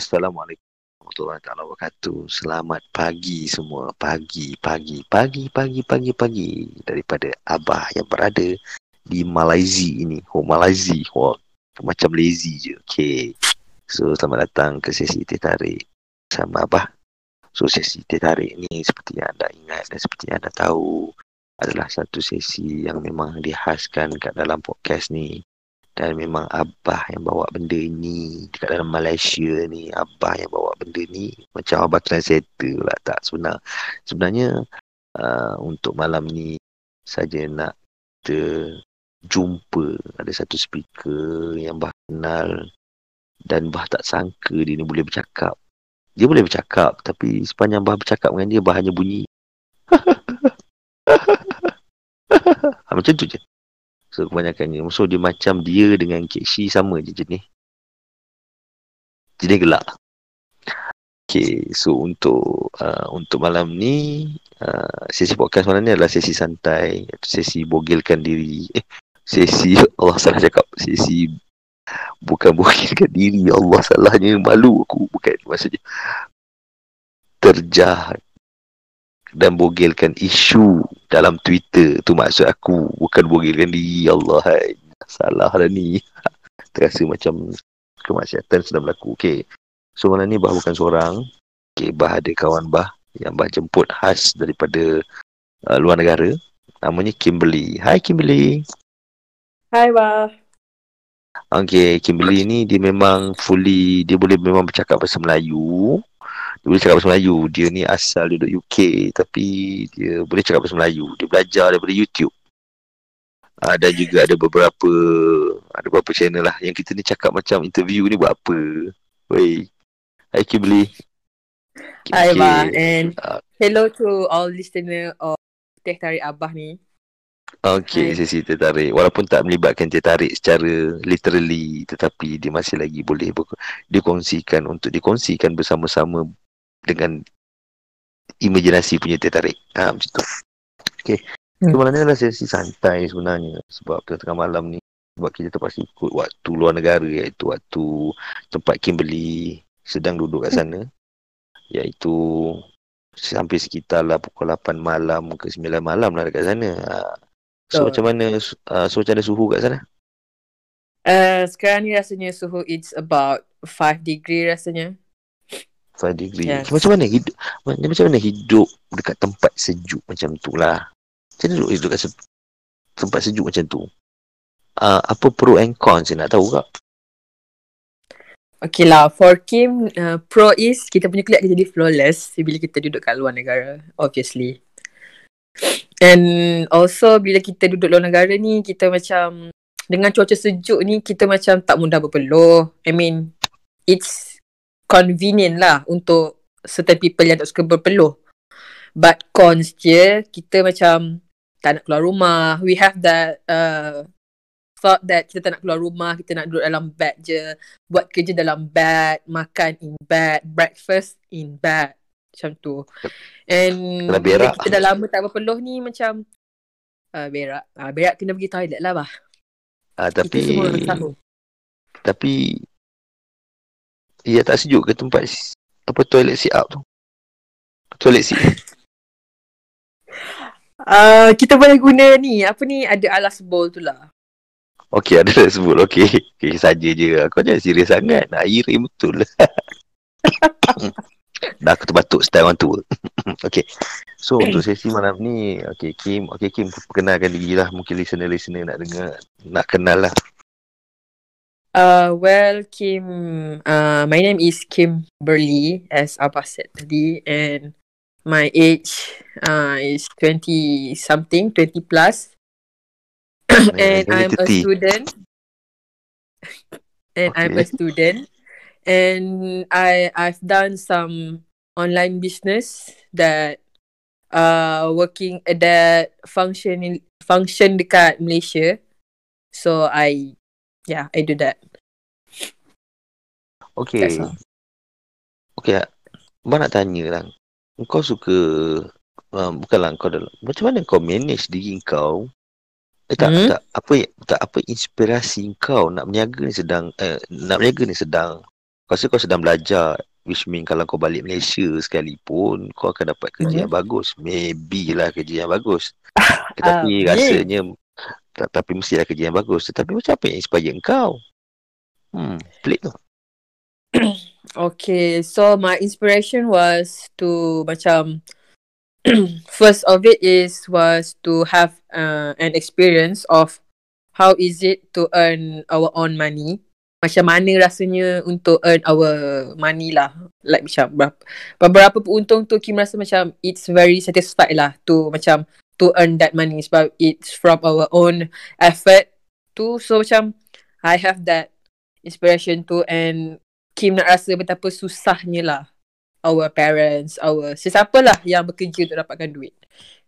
Assalamualaikum warahmatullahi wabarakatuh. Selamat pagi semua. Pagi, pagi, pagi, pagi, pagi, pagi daripada Abah yang berada di Malaysia ini. Oh, Malaysia. Wah, macam lazy je. Okay. So, selamat datang ke sesi teh tarik sama Abah. So, sesi teh tarik ni seperti yang anda ingat dan seperti yang anda tahu adalah satu sesi yang memang dihaskan kat dalam podcast ni dan memang Abah yang bawa benda ni dekat dalam Malaysia ni Abah yang bawa benda ni macam Abah translator lah tak sebenar. Sebenarnya uh, untuk malam ni saja nak kita jumpa ada satu speaker yang Bah kenal dan Bah tak sangka dia ni boleh bercakap. Dia boleh bercakap tapi sepanjang Bah bercakap dengan dia Bah hanya bunyi. Macam tu je So kebanyakannya. So dia macam dia dengan Keshi sama je jenis. Jenis gelak. Okay So untuk uh, Untuk malam ni uh, Sesi podcast malam ni adalah sesi santai Sesi bogilkan diri. Eh Sesi Allah salah cakap. Sesi Bukan bogilkan diri. Allah salahnya Malu aku. Bukan maksudnya Terjah dan bogilkan isu dalam Twitter. Tu maksud aku. Bukan bogilkan diri. Allah hai. salah dah ni. Terasa macam kemaksiatan sedang berlaku. Okey. So malam ni bah bukan seorang. Okey bah ada kawan bah yang bah jemput khas daripada uh, luar negara. Namanya Kimberly. Hai Kimberly. Hai bah. Okay, Kimberly ni dia memang fully, dia boleh memang bercakap bahasa Melayu dia boleh cakap bahasa Melayu. Dia ni asal duduk UK tapi dia boleh cakap bahasa Melayu. Dia belajar daripada YouTube. Uh, dan juga ada beberapa ada beberapa channel lah yang kita ni cakap macam interview ni buat apa. Wey. Hai Kimberly. Hai Ma and uh, hello to all listener of Teh Tarik Abah ni. Okay, Hai. sesi tertarik. Walaupun tak melibatkan tertarik secara literally tetapi dia masih lagi boleh ber- dikongsikan untuk dikongsikan bersama-sama dengan imajinasi punya tertarik. Ha, macam tu. Okay. Hmm. Sebenarnya adalah sesi santai sebenarnya. Sebab tengah malam ni. Sebab kita terpaksa ikut waktu luar negara iaitu waktu tempat Kimberly sedang duduk kat sana. Iaitu sampai sekitar lah pukul 8 malam ke 9 malam lah dekat sana. Ha. So oh. macam mana uh, so macam mana suhu kat sana? Uh, sekarang ni rasanya suhu it's about 5 degree rasanya. 5 degree. Yes. Macam mana hidup macam mana hidup dekat tempat sejuk macam tu lah. Macam mana hidup dekat se- tempat sejuk macam tu? Uh, apa pro and cons saya nak tahu kak? Okay lah, for Kim, uh, pro is kita punya kulit akan jadi flawless bila kita duduk kat luar negara, obviously. And also bila kita duduk luar negara ni, kita macam dengan cuaca sejuk ni, kita macam tak mudah berpeluh. I mean, it's convenient lah untuk certain people yang tak suka berpeluh. But cons je, kita macam tak nak keluar rumah. We have that uh, thought that kita tak nak keluar rumah, kita nak duduk dalam bed je. Buat kerja dalam bed, makan in bed, breakfast in bed. Macam tu. And bila kita dah lama tak berpeluh ni macam uh, berak. Uh, berak kena pergi toilet lah bah. Uh, tapi, tapi Ya tak sejuk ke tempat apa toilet sit up tu? Toilet sit. Uh, kita boleh guna ni. Apa ni? Ada alas bowl tu lah. Okay ada alas bowl Okay, okay saja je. Kau jangan serius sangat. Nak iri betul. Dah aku terbatuk Style orang tua. Okay So untuk sesi malam ni Okay Kim Okay Kim Perkenalkan diri lah. Mungkin listener-listener nak dengar Nak kenal lah Uh, well, Kim, uh, my name is Kim Burley, as Abba said tadi, and my age uh, is 20 something, 20 plus. and I'm a student. and okay. I'm a student. And I, I've done some online business that uh working that function function dekat Malaysia. So I yeah, I do that. Okay. Okay, Abang nak tanya lah. Kau suka, uh, bukanlah kau dalam, macam mana kau manage diri kau? Eh tak, hmm? tak, apa tak apa inspirasi kau nak berniaga ni sedang, eh, nak berniaga ni sedang Kau rasa kau sedang belajar Which mean kalau kau balik Malaysia sekalipun Kau akan dapat kerja Mhm. yang bagus Maybe lah kerja yang bagus Tetapi Amin. rasanya Tapi mestilah kerja yang bagus Tetapi macam apa yang inspire kau? Hmm, pelik tu Okay, so my inspiration was to macam first of it is was to have uh, an experience of how is it to earn our own money. Macam mana rasanya untuk earn our money lah. Like macam berapa, beberapa untung tu Kim rasa macam it's very satisfied lah to macam to earn that money sebab it's from our own effort tu. So macam I have that inspiration tu and Kim nak rasa betapa susahnya lah our parents, our sesiapa lah yang bekerja untuk dapatkan duit.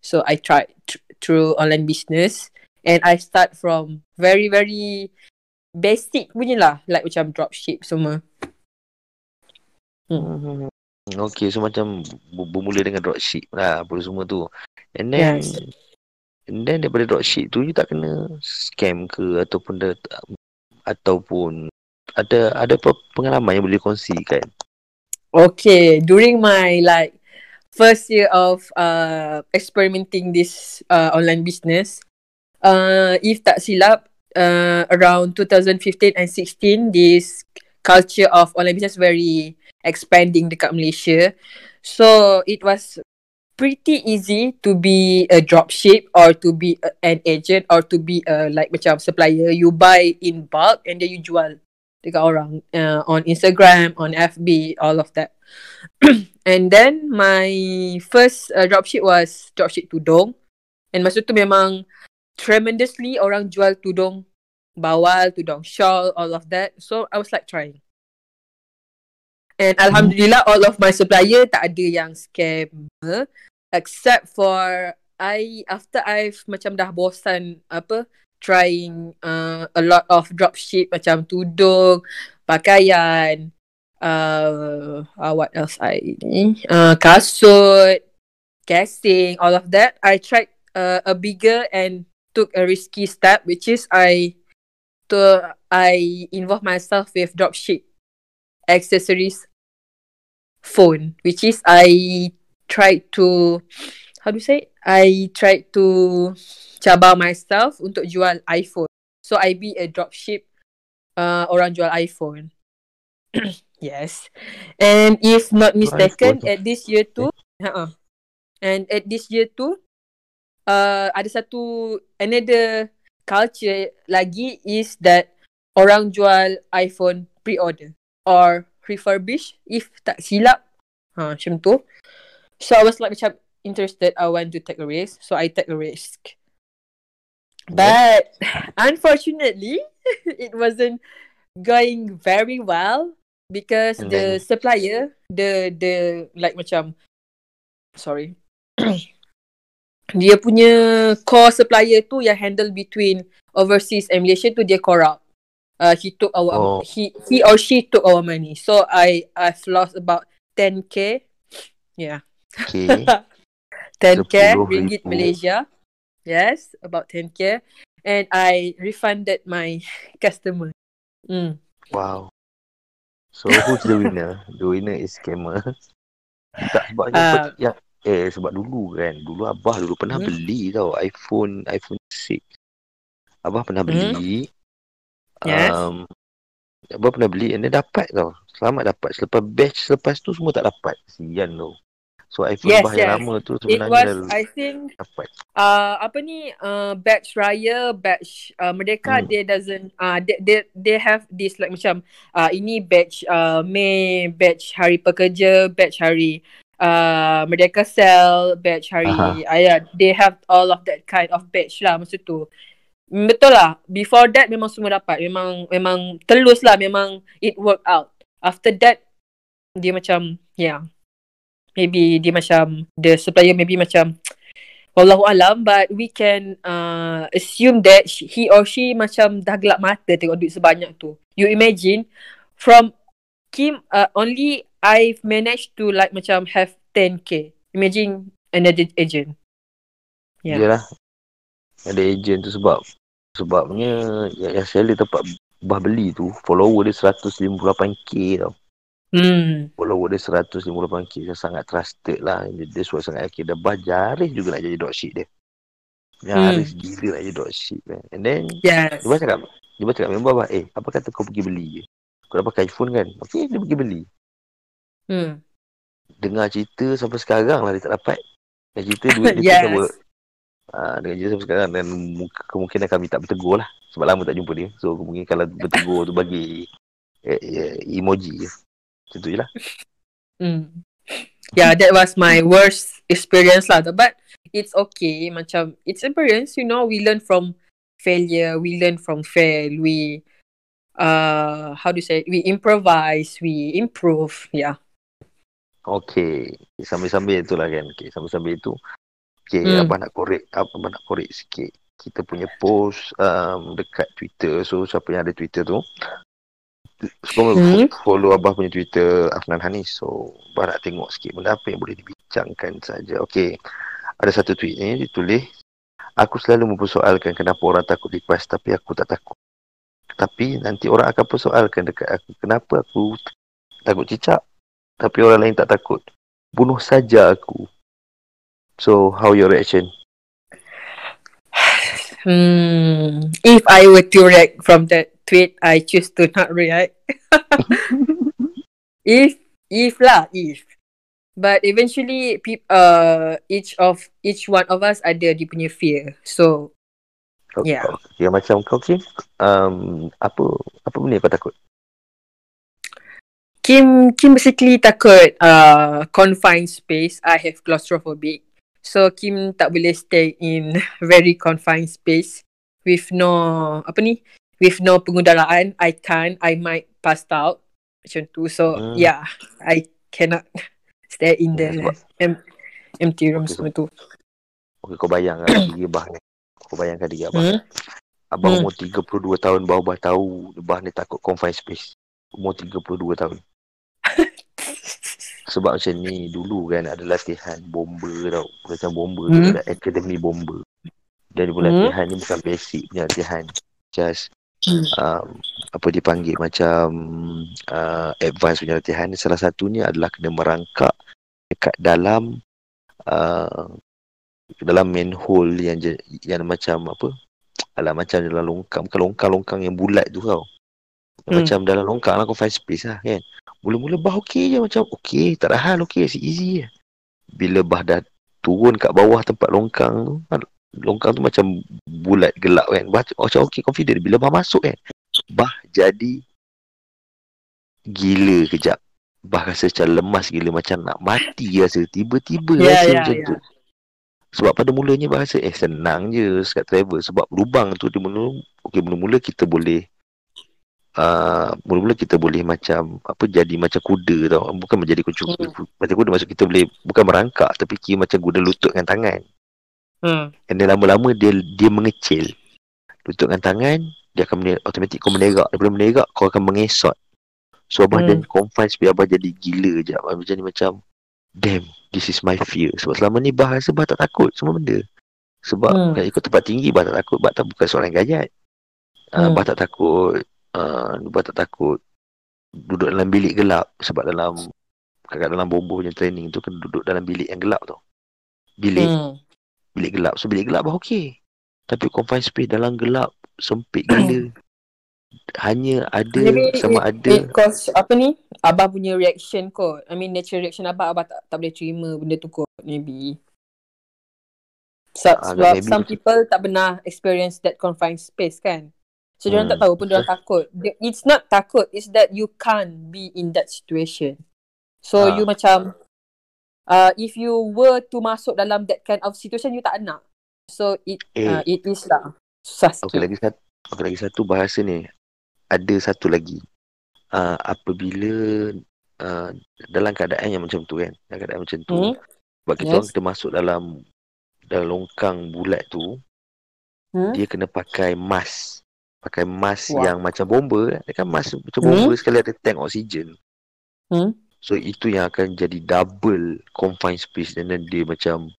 So I tried tr- through online business and I start from very very basic punya lah like macam dropship semua. Hmm. Okay, so macam ber- bermula dengan dropship lah apa semua tu. And then Yes. and then daripada dropship tu you tak kena scam ke ataupun ada ataupun ada ada apa pengalaman yang boleh kongsikan? Okay, during my like first year of uh experimenting this uh online business, uh if tak silap, uh around 2015 and 16, this culture of online business very expanding dekat Malaysia. So it was pretty easy to be a dropship or to be a, an agent or to be a like macam supplier. You buy in bulk and then you jual dekat orang uh, on Instagram, on FB, all of that. and then my first uh, dropship was dropship tudung. And masa tu memang tremendously orang jual tudung bawal, tudung shawl, all of that. So I was like trying. And Alhamdulillah all of my supplier tak ada yang scam. Except for I after I've macam dah bosan apa trying uh, a lot of dropship macam tudung, pakaian, uh, uh what else I ni? Uh, kasut, casing, all of that. I tried uh, a bigger and took a risky step, which is I to I involve myself with dropship accessories phone, which is I tried to how do you say? I tried to cabar myself untuk jual iPhone. So I be a dropship uh, orang jual iPhone. yes. And if not mistaken, at this year too, uh-uh. and at this year too, uh, ada satu another culture lagi is that orang jual iPhone pre-order or refurbish if tak silap. Ha, macam tu. So I was like macam interested. I want to take a risk. So I take a risk. But unfortunately, it wasn't going very well because And the then- supplier, the the like macam sorry. dia punya core supplier tu yang handle between overseas and Malaysia tu dia corrupt. Uh, he took our Oh. he he or she took our money. So I I've lost about 10k. Yeah. Okay. 10k 10,000. ringgit Malaysia. Yes, about 10k. And I refunded my customer. Mm. wow. So who's the winner? The winner is scammer. tak sebab Uh, yang eh sebab dulu kan, dulu abah dulu pernah Hmm. beli tau iPhone iPhone 6. Abah pernah Hmm. Yes. Um, abah pernah beli and dia dapat tau. Selamat dapat. Selepas batch selepas tu semua tak dapat. Sian tau. So iPhone Yes, abah yang yes. lama tu It sebenarnya was dah I think dapat. uh apa ni uh batch raya batch uh, Merdeka Hmm. they doesn't uh they, they they have this like macam uh ini batch uh Mei batch hari pekerja batch hari uh Merdeka Sell batch hari uh, yeah, they have all of that kind of batch lah masa tu betul lah before that memang semua dapat memang memang telus lah memang it work out after that dia macam yeah maybe dia macam the supplier maybe macam Wallahu alam but we can uh, assume that he or she macam dah gelap mata tengok duit sebanyak tu. You imagine from Kim uh, only I've managed to like macam have 10k. Imagine another agent. Yeah. Yalah. Ada agent tu sebab sebabnya yang, yang seller tempat bah beli tu follower dia 158k tau. Hmm. Follower dia 158k Dia sangat trusted lah Dia, dia suara sangat yakin Dan bah Jaris juga nak jadi dropship dia Jaris hmm. gila nak jadi dropship kan And then Yes. Dia baca kat Dia baca kat member bah Eh apa kata kau pergi beli je Kau dah pakai iPhone kan Okay dia pergi beli Hmm. Dengar cerita sampai sekarang lah Dia tak dapat Dengar cerita duit dia Yes. yes. tak Ah, dengan sampai sekarang dan mu- kemungkinan kami tak bertegur lah sebab lama tak jumpa dia. So mungkin kalau bertegur tu bagi eh, eh, emoji je. Macam tu je lah. Hmm. Yeah, that was my worst experience lah. But it's okay. Macam, it's experience, you know. We learn from failure. We learn from fail. We, uh, how do you say, we improvise. We improve. Yeah. Okay. Sambil-sambil tu lah kan. Okay. Sambil-sambil tu. Okay. Hmm. Abang nak korek. Abang nak korek sikit. Kita punya post um, dekat Twitter. So siapa yang ada Twitter tu. Semua Hmm. follow Abah punya Twitter Afnan Hanis. So Abah nak tengok sikit benda apa yang boleh dibincangkan saja. Okay. Ada satu tweet ni dia tulis. Aku selalu mempersoalkan kenapa orang takut request tapi aku tak takut. Tapi nanti orang akan persoalkan dekat aku kenapa aku takut cicak tapi orang lain tak takut. Bunuh saja aku. So how your reaction? Hmm. If I were to react from that tweet, I choose to not react. if, if lah, if. But eventually, peop, uh, each of each one of us ada dia punya fear. So, Kau, Yeah. kau, macam kau Kim, um, apa apa benda kau takut? Kim Kim basically takut uh confined space. I have claustrophobic. So Kim tak boleh stay in very confined space with no apa ni? With no pengudaraan. I can't. I might pass out. Macam tu. So Hmm. yeah, I cannot stay in the Sebab- em- empty room Okay, semua tu. Okay, kau bayangkan diri Abah ni. Kau bayangkan diri Abah. Hmm? Abang Hmm. umur 32 tahun baru Abah tahu Abah ni takut confined space. Umur 32 tahun. Sebab macam ni dulu kan ada latihan bomber tau. Macam bomber tu Hmm. ada akademi bomber. Dan dia Hmm. latihan ni bukan basic punya latihan. Just Hmm. um, apa dipanggil macam uh, advance punya latihan salah satunya adalah kena merangkak dekat dalam uh, dalam manhole yang je, yang macam apa alah macam dalam longkang bukan longkang-longkang yang bulat tu tau Hmm. macam dalam longkang lah kau find space lah kan mula-mula bah okey je macam okey tak ada hal okey easy easy je. Bila bah dah turun kat bawah tempat longkang tu longkang tu macam bulat gelap kan. Bah macam okey confident. Bila bah masuk kan bah jadi gila kejap. Bah rasa macam lemas gila macam nak mati rasa. Tiba-tiba Yeah, rasa yeah, macam yeah. tu. Sebab pada mulanya bah rasa eh senang je sekat travel. Sebab lubang tu dia mula okey mula-mula kita boleh uh, mula-mula kita boleh macam apa jadi macam kuda tau. Bukan menjadi kucing Hmm. macam kuda maksud kita boleh bukan merangkak tapi kira macam kuda lutut dengan tangan. Hmm. and then lama-lama dia dia mengecil. Lutut dengan tangan dia akan mener, automatik kau menerak. Daripada menerak kau akan mengesot. So abah Hmm. then confine supaya abah jadi gila je. Abah macam ni macam damn this is my fear. Sebab selama ni bah rasa bah tak takut semua benda. Sebab Hmm. ikut tempat tinggi bah tak takut. Bah tak bukan seorang gayat uh, Hmm. bah tak takut uh, bah tak takut duduk dalam bilik gelap sebab dalam kat dalam bombo punya training tu kan duduk dalam bilik yang gelap tu bilik Hmm. bilik gelap so bilik gelap bah okey tapi confined space dalam gelap sempit gila hanya ada Maybe sama it, ada it cause apa ni? Abah punya reaction kot. I mean natural reaction abah abah tak, tak boleh terima benda tu kot. Maybe. So, Agak sebab maybe some people tak pernah experience that confined space kan. So hmm. Hmm. tak tahu pun diorang takut. Dia- It's not takut, it's that you can't be in that situation. So Ah. you macam uh, if you were to masuk dalam that kind of situation you tak nak. So it Eh. uh, it is lah. Susah sikit. Okey lagi satu okey lagi satu bahasa ni ada satu lagi uh, apabila uh, dalam keadaan yang macam tu kan dalam keadaan macam tu Hmm. sebab kita Yes. orang kita masuk dalam dalam longkang bulat tu Hmm? dia kena pakai mask pakai mask Wah. yang macam bomba dia kan mask macam Hmm. bomba sekali ada tank oksigen Hmm? so itu yang akan jadi double confined space dan then dia macam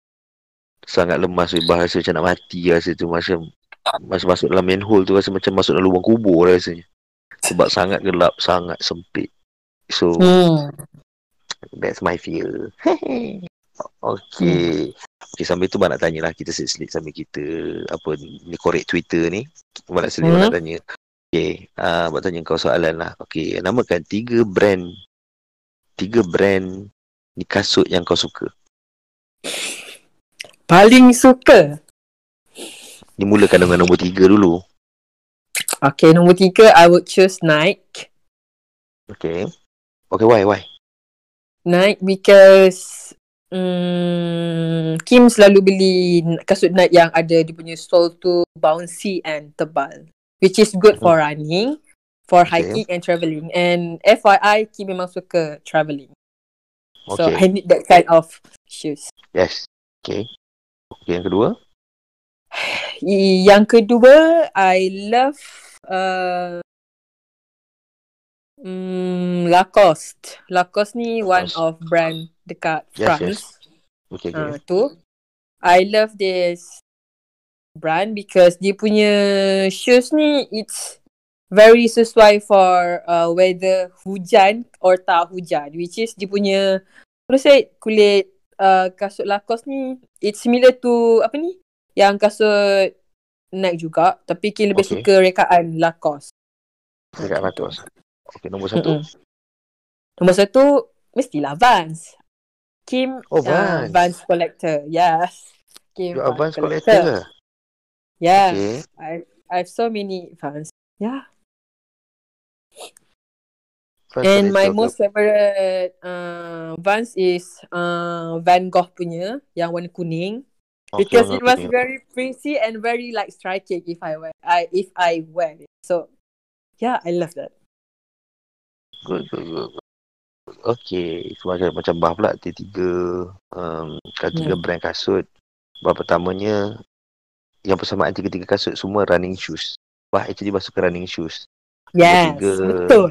sangat lemas bahasa macam nak mati rasa tu macam masa masuk dalam manhole tu rasa macam masuk dalam lubang kubur rasanya sebab sangat gelap sangat sempit So Hmm. that's my fear. okay. Okay sambil tu Abang nak tanya lah kita selit sambil kita apa ni korek Twitter ni. Abang nak selit Hmm. hmm. nak tanya. Okay, uh, Abang tanya kau soalan lah. Okay, namakan tiga brand tiga brand ni kasut yang kau suka. Paling suka. Ni mulakan dengan nombor tiga dulu. Okay, nombor tiga, I would choose Nike. Okay. Okay, why, why? Nike because um, Kim selalu beli kasut Nike yang ada dia punya sole tu bouncy and tebal. Which is good for running, for Okay. hiking and travelling. And FYI, Kim memang suka travelling. So Okay. I need that kind of shoes. Yes. Okay. Okay, yang kedua. Yang kedua, I love uh, mm, Lacoste. Lacoste ni one Lacoste. of brand dekat Yes, France. Okay, okay. Ah, tu. I love this brand because dia punya shoes ni it's very sesuai for uh, weather hujan or tak hujan which is dia punya what to say kulit uh, kasut Lacoste ni it's similar to apa ni yang kasut Nike juga tapi Kim lebih Okay. suka rekaan Lacoste. Dekat ratus. Okay, nombor satu. Mm-mm. Nombor satu mestilah Vans. Kim Oh, uh, Vans. Vans collector. Yes. Kim You advance Vans collector ke? Yeah. Okay. I I have so many Vans. Yeah. Advance And my collector. most favorite uh, Vans is uh, Van Gogh punya yang warna kuning Okay, because warna it was kuning. very pretty and very like striking if I wear I if I wear it. So yeah, I love that. Good, good, good. good. Okay, macam macam bah pula dia tiga um, tiga Hmm. brand kasut. Bah pertamanya yang persamaan tiga-tiga kasut semua running shoes. Bah actually bah suka running shoes. Yes, tiga. betul.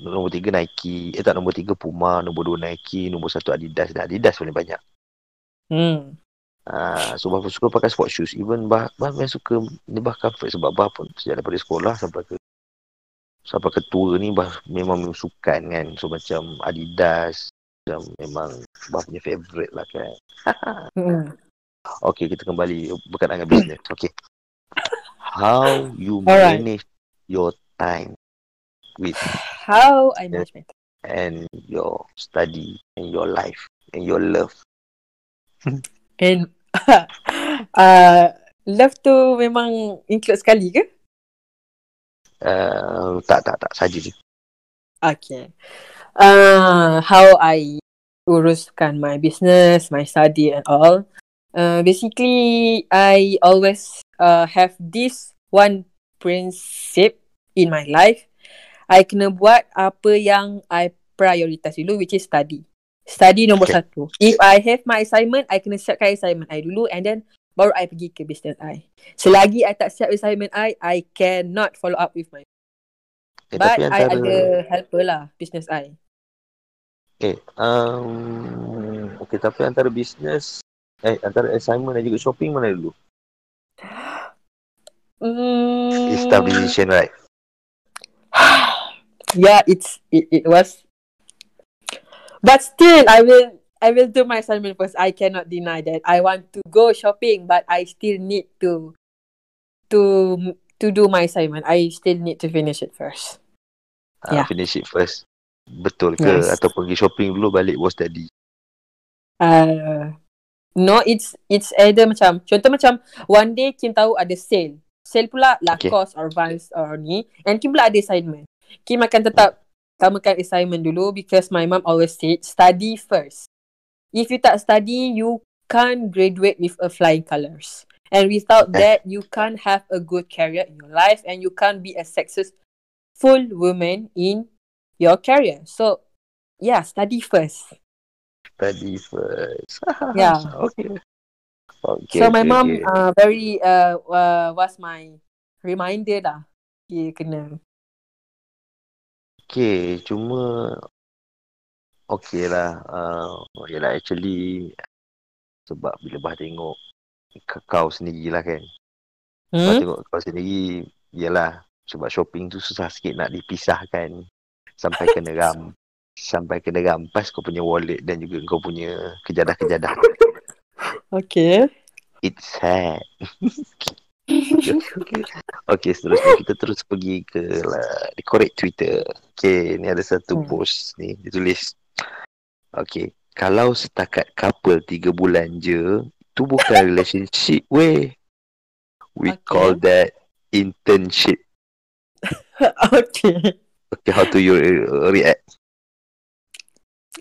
Nombor tiga Nike, eh tak nombor tiga Puma, nombor dua Nike, nombor satu Adidas dan Adidas paling banyak. Hmm. Ah, so bah suka pakai sport shoes. Even bah bah memang suka ni bah comfort sebab bah pun sejak daripada sekolah sampai ke sampai ke tua ni bah memang sukan kan. So macam Adidas macam memang bah punya favourite lah kan. Hmm. Okay, kita kembali berkaitan dengan business. Okay. How you Alright. manage your time with How I manage my time. and your study and your life and your love. And uh, love tu memang include sekali ke? Uh, tak, tak, tak. Saja je. Okay. Uh, how I uruskan my business, my study and all. Uh, basically, I always uh, have this one principle in my life. I kena buat apa yang I prioritize dulu which is study. Study nombor Okay. satu. If I have my assignment, I kena siapkan assignment I dulu and then baru I pergi ke business I. Selagi I tak siap assignment I, I cannot follow up with my Eh, But I ada helper lah business I. Eh, um, okay, tapi antara business, eh, antara assignment dan juga shopping mana dulu? Mm, It's tough decision, right? yeah, it's it, it was. But still, I will I will do my assignment first. I cannot deny that I want to go shopping, but I still need to to to do my assignment. I still need to finish it first. Uh, Yeah. Finish it first. Betul ke? Yes. Atau pergi shopping dulu balik was study? Uh, no, it's it's either macam contoh macam one day Kim tahu ada sale. Sale pula Lacoste or Vans or ni and Kim pula ada assignment. Kim akan tetap utamakan assignment dulu because my mom always said study first. If you tak study, you can't graduate with a flying colors. And without that, you can't have a good career in your life and you can't be a successful woman in your career. So, yeah, study first. Study first. Yeah. okay. Okay, so my okay, mom okay. uh, very uh, uh was my reminder lah. Dia kena. Okay, cuma okay lah. Uh, yelah actually sebab bila bah tengok kau sendiri lah kan. Bah Hmm? tengok kau sendiri, yelah sebab shopping tu susah sikit nak dipisahkan sampai kena ram sampai kena rampas kau punya wallet dan juga kau punya kejadah-kejadah. Okay. It's sad. okay, okay. seterusnya kita terus pergi ke lah, korek Twitter. Okay, ni ada satu Hmm. post ni. Dia tulis. Okay, kalau setakat couple tiga bulan je, tu bukan relationship weh. We Okay. call that internship. okay. Okay, how do you react?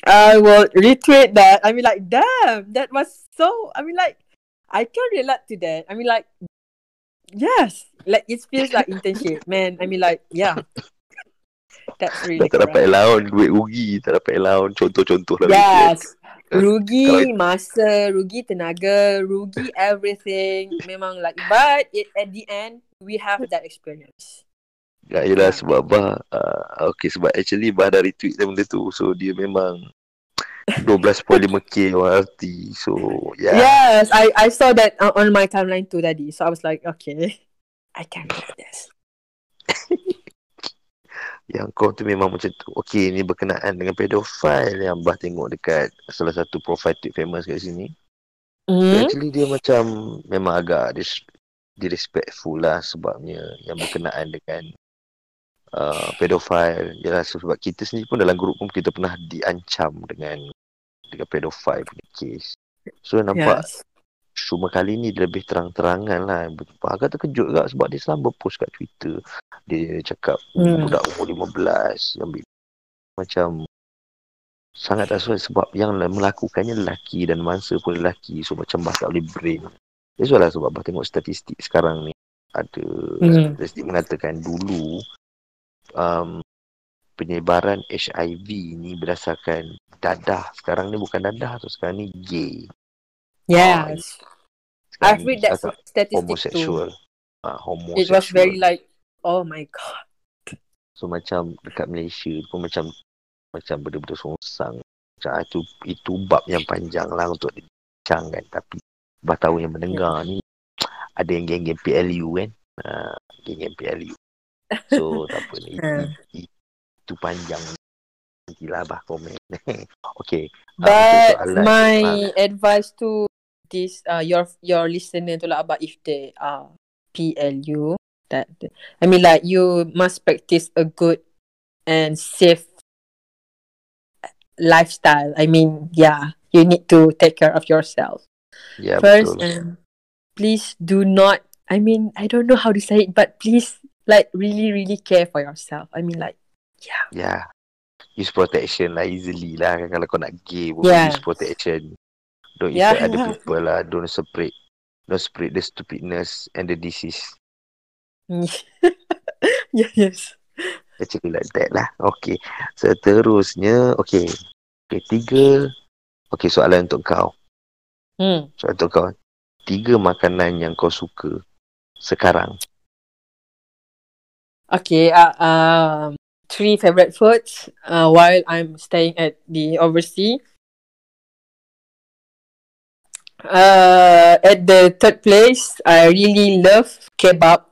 I will retweet that. I mean, like, damn, that was so. I mean, like, I can relate to that. I mean, like, yes, like it feels like internship, man. I mean, like, yeah, that's really tak dapat allowance, duit rugi, tak dapat allowance, contoh-contoh lah. Yes, rugi masa, rugi tenaga, rugi everything. Memang like, but it, at the end, we have that experience. Ya, yelah sebab Bah uh, Okay sebab actually Bah dah retweet dia benda tu So dia memang 12.5k royalty So yeah, Yes, I I saw that on my timeline too, Daddy. So I was like, okay, I can do this. Yang kau tu memang macam tu Okay ni berkenaan dengan pedofile Yang Bah tengok dekat Salah satu profile tweet famous kat sini Hmm? Actually dia macam Memang agak dis- Disrespectful lah Sebabnya Yang berkenaan dengan uh, Pedofile Yalah sebab kita sendiri pun Dalam grup pun Kita pernah diancam Dengan Dengan pedofile punya case So nampak Yes. Cuma kali ni dia lebih terang-terangan lah. Agak terkejut juga sebab dia selalu berpost kat Twitter. Dia cakap Hmm. budak umur 15 yang macam sangat tak sesuai sebab yang melakukannya lelaki dan mangsa pun lelaki. So macam bah tak boleh brain. That's why lah sebab bah tengok statistik sekarang ni. Ada Hmm. statistik mengatakan dulu um, penyebaran HIV ni berdasarkan dadah. Sekarang ni bukan dadah tu. Sekarang ni gay. Yes. I've read that statistic too. homosexual. Ah, homosexual. It was very like, oh my god. So macam dekat Malaysia pun macam macam benda-benda songsang. Macam ah, itu itu bab yang panjang lah untuk dibincangkan. Tapi bah tahu yang mendengar ni ada yang geng-geng PLU kan. Uh, geng-geng PLU. So tak apa ni. Hmm. Itu, itu panjang. Nantilah bah komen. okay. Ah, But soalan- my ah, advice to this uh your your listener tu lah about if they are PLU that I mean like you must practice a good and safe lifestyle. I mean, yeah, you need to take care of yourself. ya First and please do not I mean, I don't know how to say it, but please like really, really care for yourself. I mean like yeah. Ya. Use protection lah easily lah kalau kau nak gay pun Yeah. use protection. Don't Yeah. infect other people lah. Don't spread don't spread the stupidness and the disease. yeah, yes. Actually like that lah. Okay. Seterusnya, okay. Okay, tiga. Okay, soalan untuk kau. Hmm. Soalan untuk kau. Tiga makanan yang kau suka sekarang. Okay, uh, um, three favorite foods uh, while I'm staying at the overseas. Uh, at the third place, I really love kebab.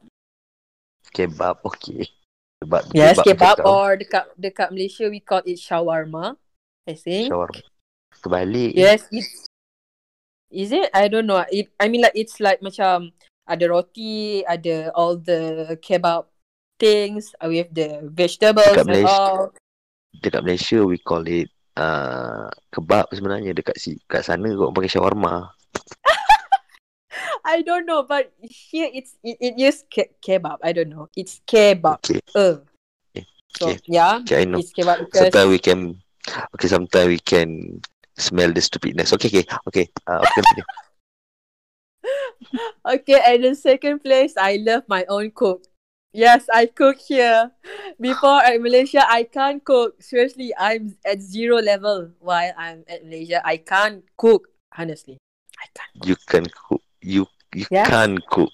Kebab, okay. Kebab, Yes, kebab kau. or dekat dekat Malaysia we call it shawarma. I think. Shawarma. Terbalik. Yes, it's is it? I don't know. It I mean like it's like macam ada roti, ada all the kebab things with the vegetables Dekat and Malaysia. all. Dekat Malaysia, we call it uh, kebab sebenarnya. Dekat si, kat sana kau pakai shawarma. I don't know, but here it's it, it is ke- kebab. I don't know. It's kebab. Okay. Uh. Okay. So Okay. yeah, Okay, I know. it's kebab because Sometimes we can Okay, sometimes we can smell the stupidness. Okay, okay, okay. Uh, okay, okay. And the second place, I love my own cook. Yes, I cook here. Before at Malaysia, I can't cook. Seriously, I'm at zero level while I'm at Malaysia. I can't cook. Honestly, I can't. You can cook. You you Yes. can't cook.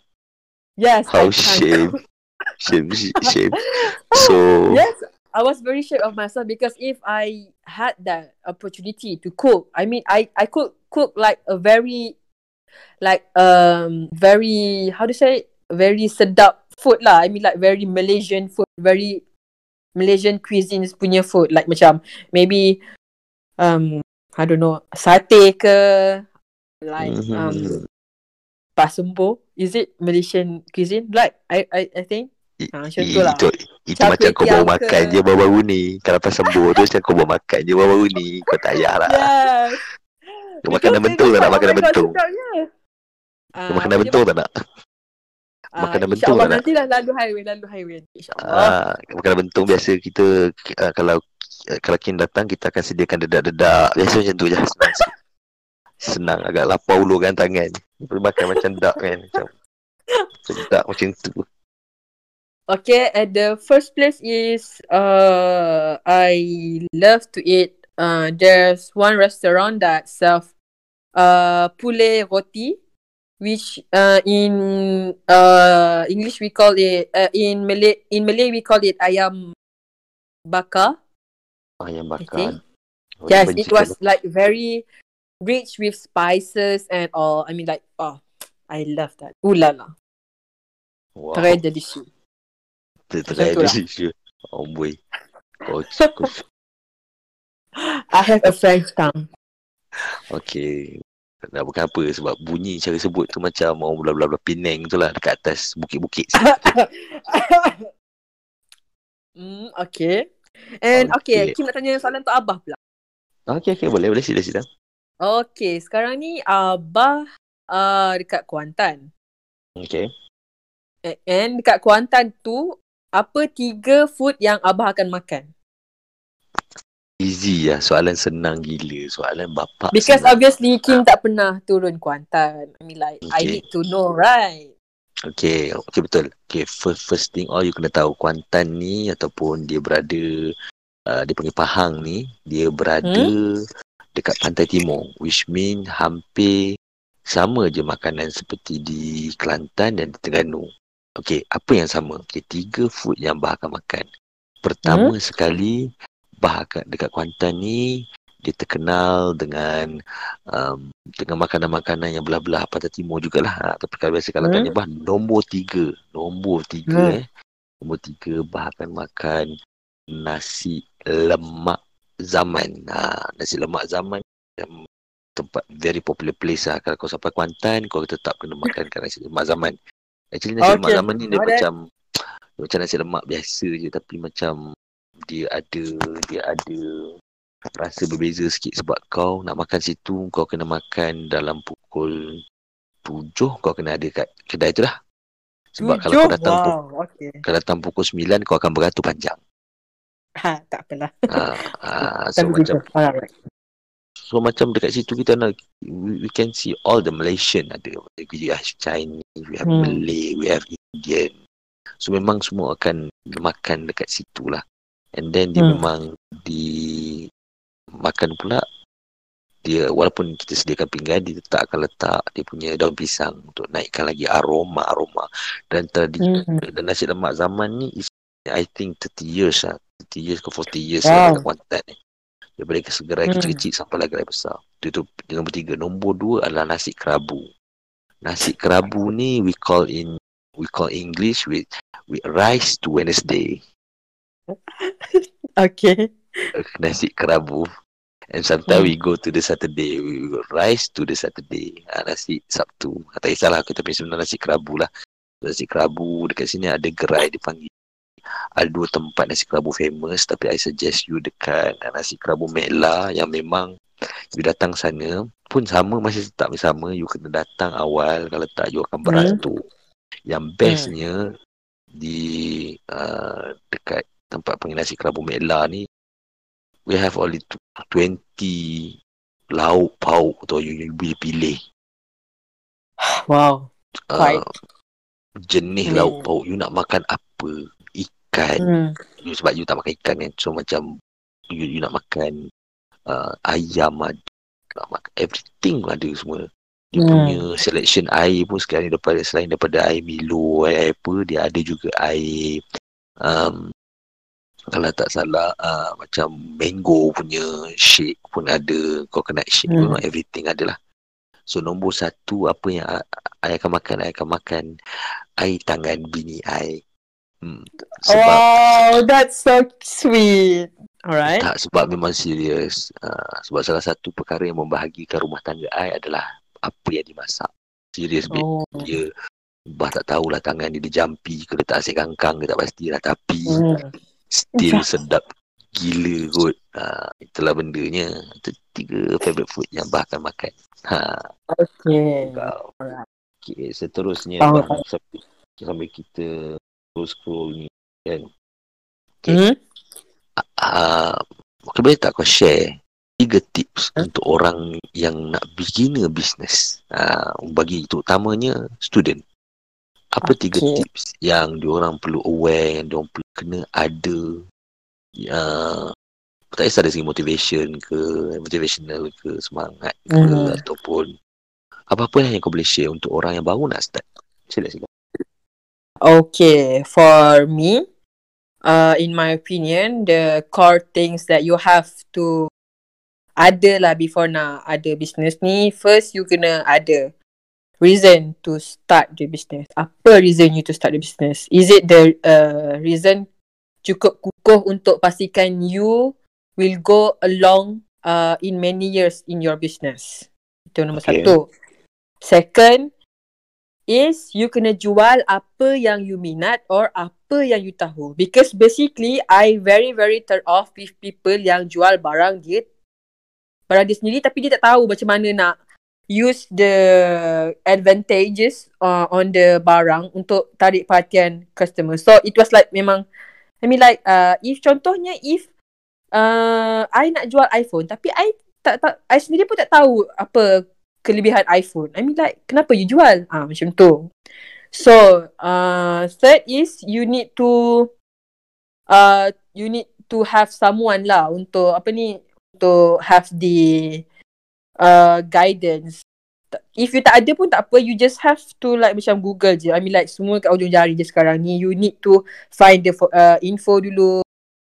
Yes, How shame. Shame, shame. So yes, I was very sure of myself because if I had that opportunity to cook, I mean, I I could cook like a very, like um very how to say very sedap food lah. I mean like very Malaysian food, very Malaysian cuisines punya food like macam maybe um I don't know sate ke like Mhm. um pasumbo is it Malaysian cuisine like I I I think Ah, macam i- tu lah. Itu, itu macam kau baru makan ke. je baru-baru ni. Kalau pasal sembuh tu macam kau baru makan je baru-baru ni. Kau tak payah lah. yes Kau makanan bentuk tak nak makanan bentuk? Uh, Kau makanan bentuk tak nak? makanan bentuk tak nak? Nanti lah lalu highway, lalu highway. InsyaAllah. Ah, makanan bentuk biasa kita uh, kalau uh, kalau Kin datang kita akan sediakan dedak-dedak. Biasa macam tu je. Senang, senang agak lapar ulurkan tangan. Boleh makan macam dak kan. Macam sedap macam tu. Okay, at the first place is uh I love to eat uh there's one restaurant that serve uh poulet roti which uh in uh English we call it uh, in Malay in Malay we call it ayam bakar. Ayam bakar. Oh, Yes, it was like very rich with spices and all. I mean like oh I love that. Ooh la la. Wow. Très délicieux. Tu lah. dia Oh boy. Kau, kau I have a French tongue. Okay. Nak bukan apa sebab bunyi cara sebut tu macam orang belah-belah Penang tu lah dekat atas bukit-bukit. mm, okay. And okay. Okay. Kim nak tanya soalan untuk Abah pula. okay, okay. Boleh, boleh. Sila, sila. Okay, sekarang ni Abah uh, dekat Kuantan. Okay. And dekat Kuantan tu, apa tiga food yang Abah akan makan? Easy lah. Soalan senang gila. Soalan bapak Because senang. obviously Kim tak pernah turun Kuantan. I mean like, I Okay. need to know, right? Okay, okay betul. Okay, first first thing all you kena tahu Kuantan ni ataupun dia berada uh, dia panggil Pahang ni, dia berada Hmm? Dekat pantai timur which mean hampir sama je makanan seperti di Kelantan dan di Terengganu. Okay, apa yang sama? Okay, tiga food yang Bah akan makan. Pertama sekali, Bah akan dekat Kuantan ni dia terkenal dengan um, dengan makanan-makanan yang belah-belah pantai timur jugalah. Ha, tapi kalau biasa kalau Hmm. tanya Bah, nombor tiga. Nombor tiga Hmm. eh. Nombor tiga, Bah akan makan nasi lemak zaman. Ha, nasi lemak zaman tempat very popular place lah. Kalau kau sampai Kuantan, kau tetap kena makan kan nasi lemak zaman. Actually nasi lemak Okay, zaman ni dia it. macam macam nasi lemak biasa je tapi macam dia ada dia ada rasa berbeza sikit sebab kau nak makan situ kau kena makan dalam pukul 7 kau kena ada kat kedai tu lah. Sebab kalau kau datang wow, okay. kau datang pukul 9 kau akan beratur panjang. Ha, tak apalah. ha, ha, so Tapi macam. Alright. So macam dekat situ kita nak we, can see all the Malaysian ada. We have Chinese, we have Hmm. Malay, we have Indian. So memang semua akan makan dekat situ lah. And then dia Hmm. memang di makan pula dia walaupun kita sediakan pinggan dia tetap akan letak dia punya daun pisang untuk naikkan lagi aroma aroma dan tadi Hmm. dan nasi lemak zaman ni is I think 30 years lah 30 years ke 40 years lah dekat Kuantan ni. Daripada kesegerai Hmm. kecil-kecil sampai lah gerai besar. Itu tu nombor tiga. Nombor dua adalah nasi kerabu. Nasi kerabu ni we call in we call English with with rice to Wednesday. Okay. nasi kerabu. And sometimes Hmm. we go to the Saturday. We go rice to the Saturday. Ha, nasi Sabtu. Ha, tak kisahlah kita punya sebenarnya nasi kerabu lah. Nasi kerabu dekat sini ada gerai dipanggil ada dua tempat nasi kerabu famous tapi I suggest you dekat uh, nasi kerabu Mela yang memang you datang sana pun sama masih tetap sama you kena datang awal kalau tak you akan beratur yang bestnya di uh, dekat tempat panggil nasi kerabu Mela ni we have only tw- 20 lauk pauk tu you, you boleh pilih Wow. Quite. uh, jenis Hmm. lauk pauk you nak makan apa ikan Hmm. you, sebab you tak makan ikan kan so macam you, you nak makan uh, ayam ada nak makan everything ada semua dia Hmm. punya selection air pun sekarang ni daripada selain daripada air Milo air, air apa dia ada juga air um, kalau tak salah uh, macam mango punya shake pun ada coconut shake Hmm. pun everything ada lah so nombor satu apa yang I, I akan makan I akan makan air tangan bini I Hmm. Sebab Oh, that's so sweet. Alright. tak sebab memang serius. Uh, sebab salah satu perkara yang membahagikan rumah tangga I adalah apa yang dimasak. Serius babe. Oh. Dia bah tak tahulah tangan dia dia jampi ke letak asyik kangkang ke tak pastilah tapi Hmm. still Ya. sedap gila kot. Ha, itulah bendanya. Itu tiga favorite food yang bah akan makan. Ha, Okay. kau. Okay, seterusnya Faham, bah, sampai, sampai kita scroll ni kan. Okay. Hmm? Uh, okay, boleh tak kau share tiga tips Hmm? untuk orang yang nak beginner business uh, bagi terutamanya student. Apa tiga tips yang diorang perlu aware, yang diorang perlu kena ada uh, tak kisah dari segi motivation ke, motivational ke, semangat ke Hmm. ataupun apa-apa yang kau boleh share untuk orang yang baru nak start. Sila sila. Okay, for me, uh, in my opinion, the core things that you have to ada lah before nak ada business ni, first you kena ada reason to start the business. Apa reason you to start the business? Is it the uh, reason cukup kukuh untuk pastikan you will go along uh, in many years in your business? Itu nombor Okay. satu. Second, is you kena jual apa yang you minat or apa yang you tahu. Because basically, I very very turn off with people yang jual barang dia barang dia sendiri tapi dia tak tahu macam mana nak use the advantages uh, on the barang untuk tarik perhatian customer. So it was like memang I mean like uh, if contohnya if uh, I nak jual iPhone tapi I tak tak I sendiri pun tak tahu apa kelebihan iPhone. I mean like kenapa you jual? Ah macam tu. So uh, third is you need to uh, you need to have someone lah untuk apa ni untuk have the uh, guidance. If you tak ada pun tak apa, you just have to like macam Google je. I mean like semua kat ujung jari je sekarang ni. You need to find the uh, info dulu.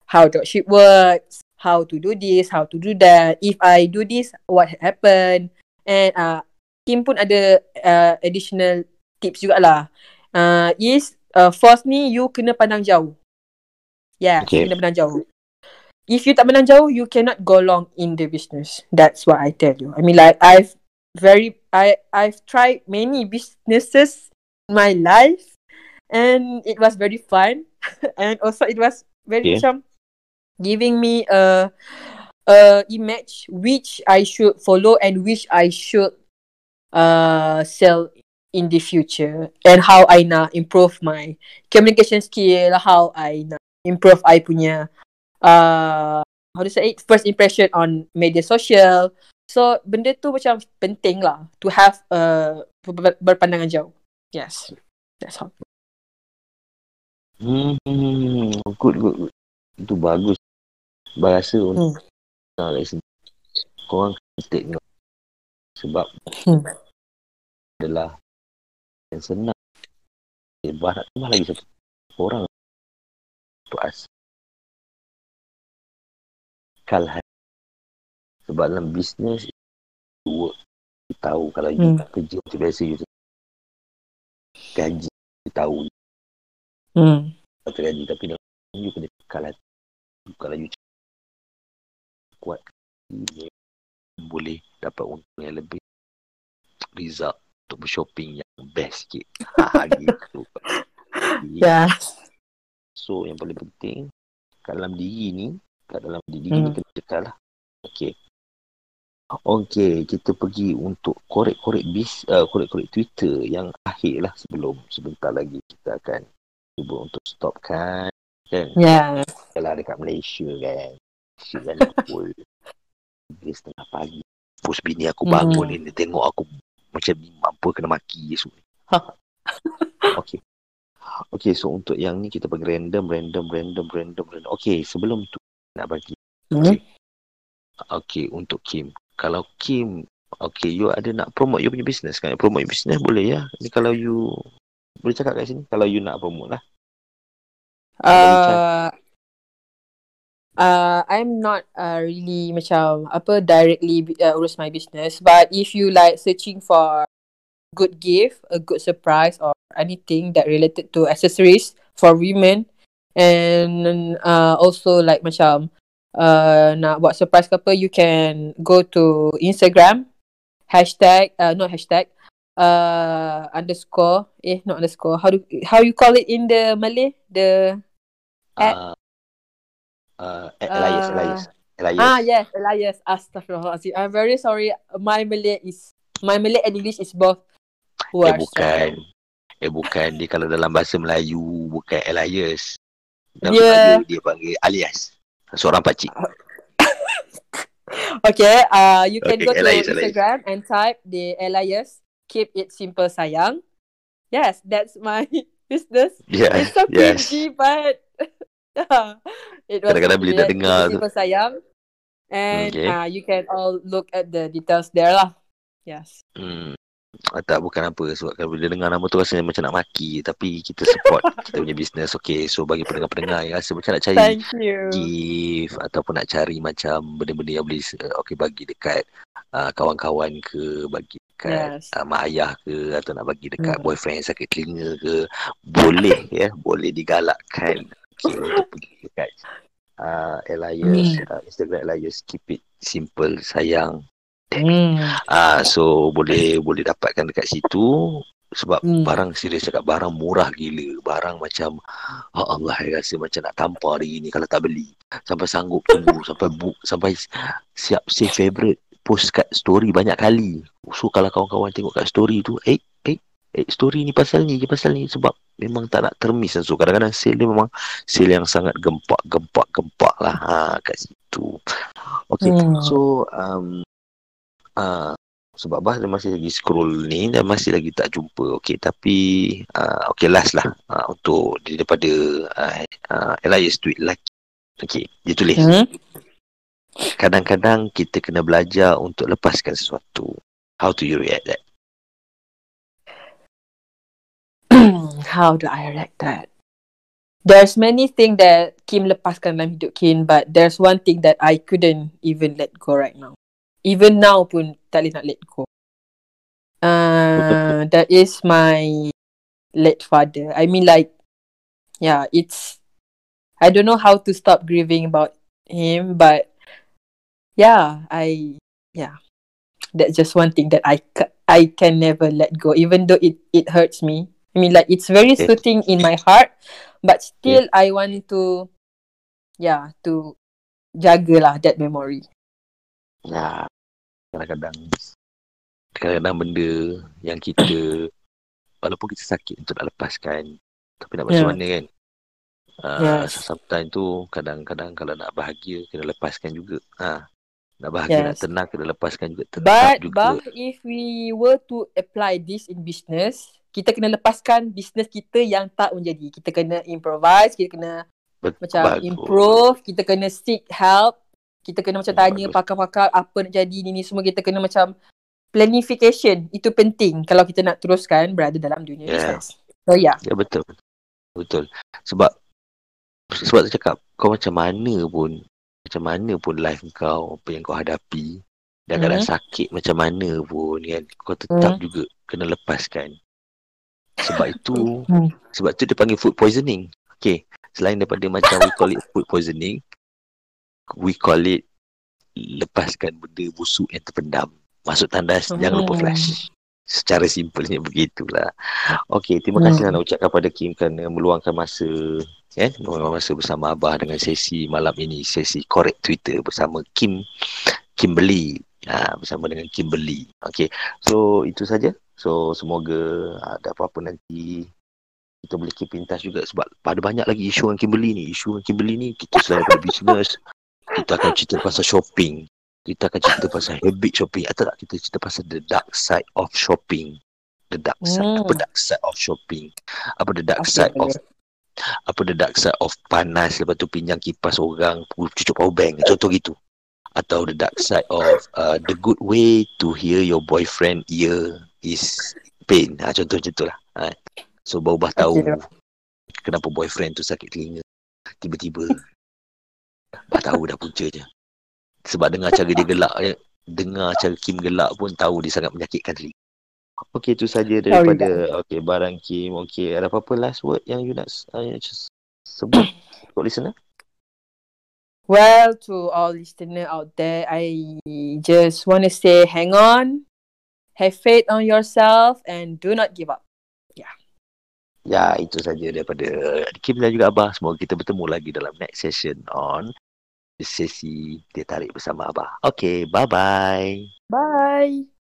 How dropship works. How to do this, how to do that. If I do this, what happen. And uh, Kim pun ada uh, additional tips jugalah. Uh, is uh, first ni you kena pandang jauh. Yes, Okay. kena pandang jauh. If you tak pandang jauh, you cannot go long in the business. That's what I tell you. I mean like I've very I I've tried many businesses in my life and it was very fun and also it was very macam giving me a a image which I should follow and which I should uh sell in the future and how I nak improve my communication skill, how I nak improve I punya uh how to say it first impression on media social. So benda tu macam penting lah to have uh ber- berpandangan jauh. Yes. That's all. Hmm, good, good, good. Itu bagus. Bahasa untuk Hmm. hmm. sini. Korang kena tengok. Sebab Hmm. adalah yang senang. Eh, bah nak tambah lagi satu orang untuk as. Kalhan. Sebab dalam bisnes work you tahu kalau you Hmm. kerja macam biasa you gaji you tahu Hmm. satu gaji tapi dalam you kena kekal hati kalau you kuat boleh dapat untung yang lebih. Result untuk bershopping yang best sikit. Ha, gitu Yeah. so yang paling penting kat dalam diri ni kat dalam diri ni Hmm. kena cekal lah. Okay Okay, kita pergi untuk korek-korek bis, uh, korek-korek Twitter yang akhir lah sebelum sebentar lagi kita akan cuba untuk stopkan kan? Yeah. kalau dekat Malaysia kan Kan pukul tiga setengah pagi Bos bini aku Hmm. bangun ni dia tengok aku macam ni mampu kena maki esok ni. Okay Okay so untuk yang ni kita bagi random random random random random. Okay sebelum tu nak bagi. Hmm. Okay untuk Kim. Kalau Kim Okay you ada nak promote you punya business kan? Promote your business boleh ya? Ni kalau you Boleh cakap kat sini? Kalau you nak promote lah. Uh, uh, I'm not uh, really macam apa directly uh, urus my business. But if you like searching for good gift, a good surprise or anything that related to accessories for women, and uh, also like macam uh, nak buat surprise ke apa you can go to Instagram hashtag uh, not hashtag uh, underscore eh not underscore how do how you call it in the Malay? The at Uh, uh, Elias, Uh, Elias. Elias. ah yes Elias Astaghfirullahaladzim I'm very sorry my Malay is my Malay and English is both eh worse bukan. Eh bukan. Dia kalau dalam bahasa Melayu bukan Elias. Dalam Yeah. Melayu dia panggil alias. Seorang pakcik. Okay, uh, you can Okay, go to Elias, Elias. Instagram and type the Elias. Keep it simple, sayang. Yes, that's my business. Yeah. It's so yes. cringy, but Kadang-kadang bila dah It dengar tu. sayang. And Okay. uh, you can all look at the details there lah. Yes. Hmm. Ah, Tak bukan apa sebab kalau bila dengar nama tu rasanya macam nak maki tapi kita support kita punya business okey so bagi pendengar-pendengar yang rasa macam nak cari Thank you. gift ataupun nak cari macam benda-benda yang boleh uh, okey bagi dekat uh, kawan-kawan ke bagi dekat Yes. uh, mak ayah ke atau nak bagi dekat Hmm. boyfriend sakit telinga ke boleh ya boleh digalakkan untuk pergi dekat uh, Elias Hmm. uh, Instagram Elias keep it simple sayang Hmm. Ah so boleh boleh dapatkan dekat situ sebab Hmm. barang serius cakap barang murah gila. Barang macam ah Allah saya rasa macam nak tampar hari ni kalau tak beli. Sampai sanggup tunggu sampai book sampai siap save favorite post kat story banyak kali. So kalau kawan-kawan tengok kat story tu eh eh story ni pasal ni je pasal ni sebab memang tak nak termiss so kadang-kadang sale dia memang sale yang sangat gempak gempak gempak lah ha, kat situ. Okay, Hmm. so um, uh, sebab Bah dia masih lagi scroll ni dan masih lagi tak jumpa. Okey, tapi uh, okey last lah uh, untuk daripada uh, uh, Elias tweet lelaki. Okey, dia tulis. Hmm. Kadang-kadang kita kena belajar untuk lepaskan sesuatu. How do you react that? How do I react that? There's many things that Kim lepaskan dalam hidup Kim, but there's one thing that I couldn't even let go right now. Even now pun tak boleh nak let go. Uh, that is my late father. I mean like, yeah, it's, I don't know how to stop grieving about him, but yeah, I, yeah, that's just one thing that I, I can never let go, even though it, it hurts me. I mean, like it's very Okay. soothing in my heart, but still I want to, yeah, to jagalah that memory. Ya, kadang-kadang kadang-kadang benda yang kita walaupun kita sakit untuk nak lepaskan tapi nak macam Yeah. mana kan uh, Yes. sometimes tu kadang-kadang kalau nak bahagia kena lepaskan juga ha. Nak bahagia nak Yes. tenang kena lepaskan juga tetap But, juga but if we were to apply this in business, kita kena lepaskan business kita yang tak menjadi. Kita kena improvise, kita kena Bet- macam bagus. improve, kita kena seek help, kita kena macam tanya bagus. pakar-pakar apa nak jadi ni ni semua kita kena macam planification itu penting kalau kita nak teruskan berada dalam dunia Yeah. business. So yeah. Ya betul. Betul. Sebab sebab saya cakap kau macam mana pun macam mana pun life kau apa yang kau hadapi dan kadang Mhm. sakit macam mana pun kan kau tetap Mhm. juga kena lepaskan. Sebab itu Hmm. sebab tu dia panggil food poisoning. Okay. Selain daripada macam we call it food poisoning we call it lepaskan benda busuk yang terpendam. Masuk tandas jangan lupa Hmm. flash. Secara simpelnya begitulah. Okey, terima kasih Hmm. nak ucapkan pada Kim kerana meluangkan masa kan, meluangkan masa bersama Abah dengan sesi malam ini, sesi korek Twitter bersama Kim Kimberly. Ha, bersama dengan Kimberly. Okey. So itu saja. So semoga ada apa-apa nanti kita boleh keep in touch juga sebab ada banyak lagi isu dengan Kimberly ni. Isu dengan Kimberly ni kita selain daripada business, kita akan cerita pasal shopping. Kita akan cerita pasal habit shopping atau tak kita cerita pasal the dark side of shopping. The dark side. Hmm. Apa dark side of shopping? Apa the dark Okay, side of boleh. Apa the dark side of panas lepas tu pinjam kipas orang cucuk power bank. Contoh gitu. Atau the dark side of uh, the good way to hear your boyfriend ear is pain. Ha, contoh macam tu lah. Ha. so baru bah tahu kenapa boyfriend tu sakit telinga. Tiba-tiba. Bah tahu dah puncanya sebab dengar cara dia gelak eh, dengar cara Kim gelak pun tahu dia sangat menyakitkan telinga Okey itu saja daripada okey barang Kim okey ada apa-apa last word yang you nak uh, you nak just Sebut untuk listener. Well, to all listener out there, I just want to say hang on, have faith on yourself and do not give up. Ya, itu saja daripada Kim dan juga Abah. Semoga kita bertemu lagi dalam next session on sesi dia tarik bersama Abah. Okay, bye-bye. Bye.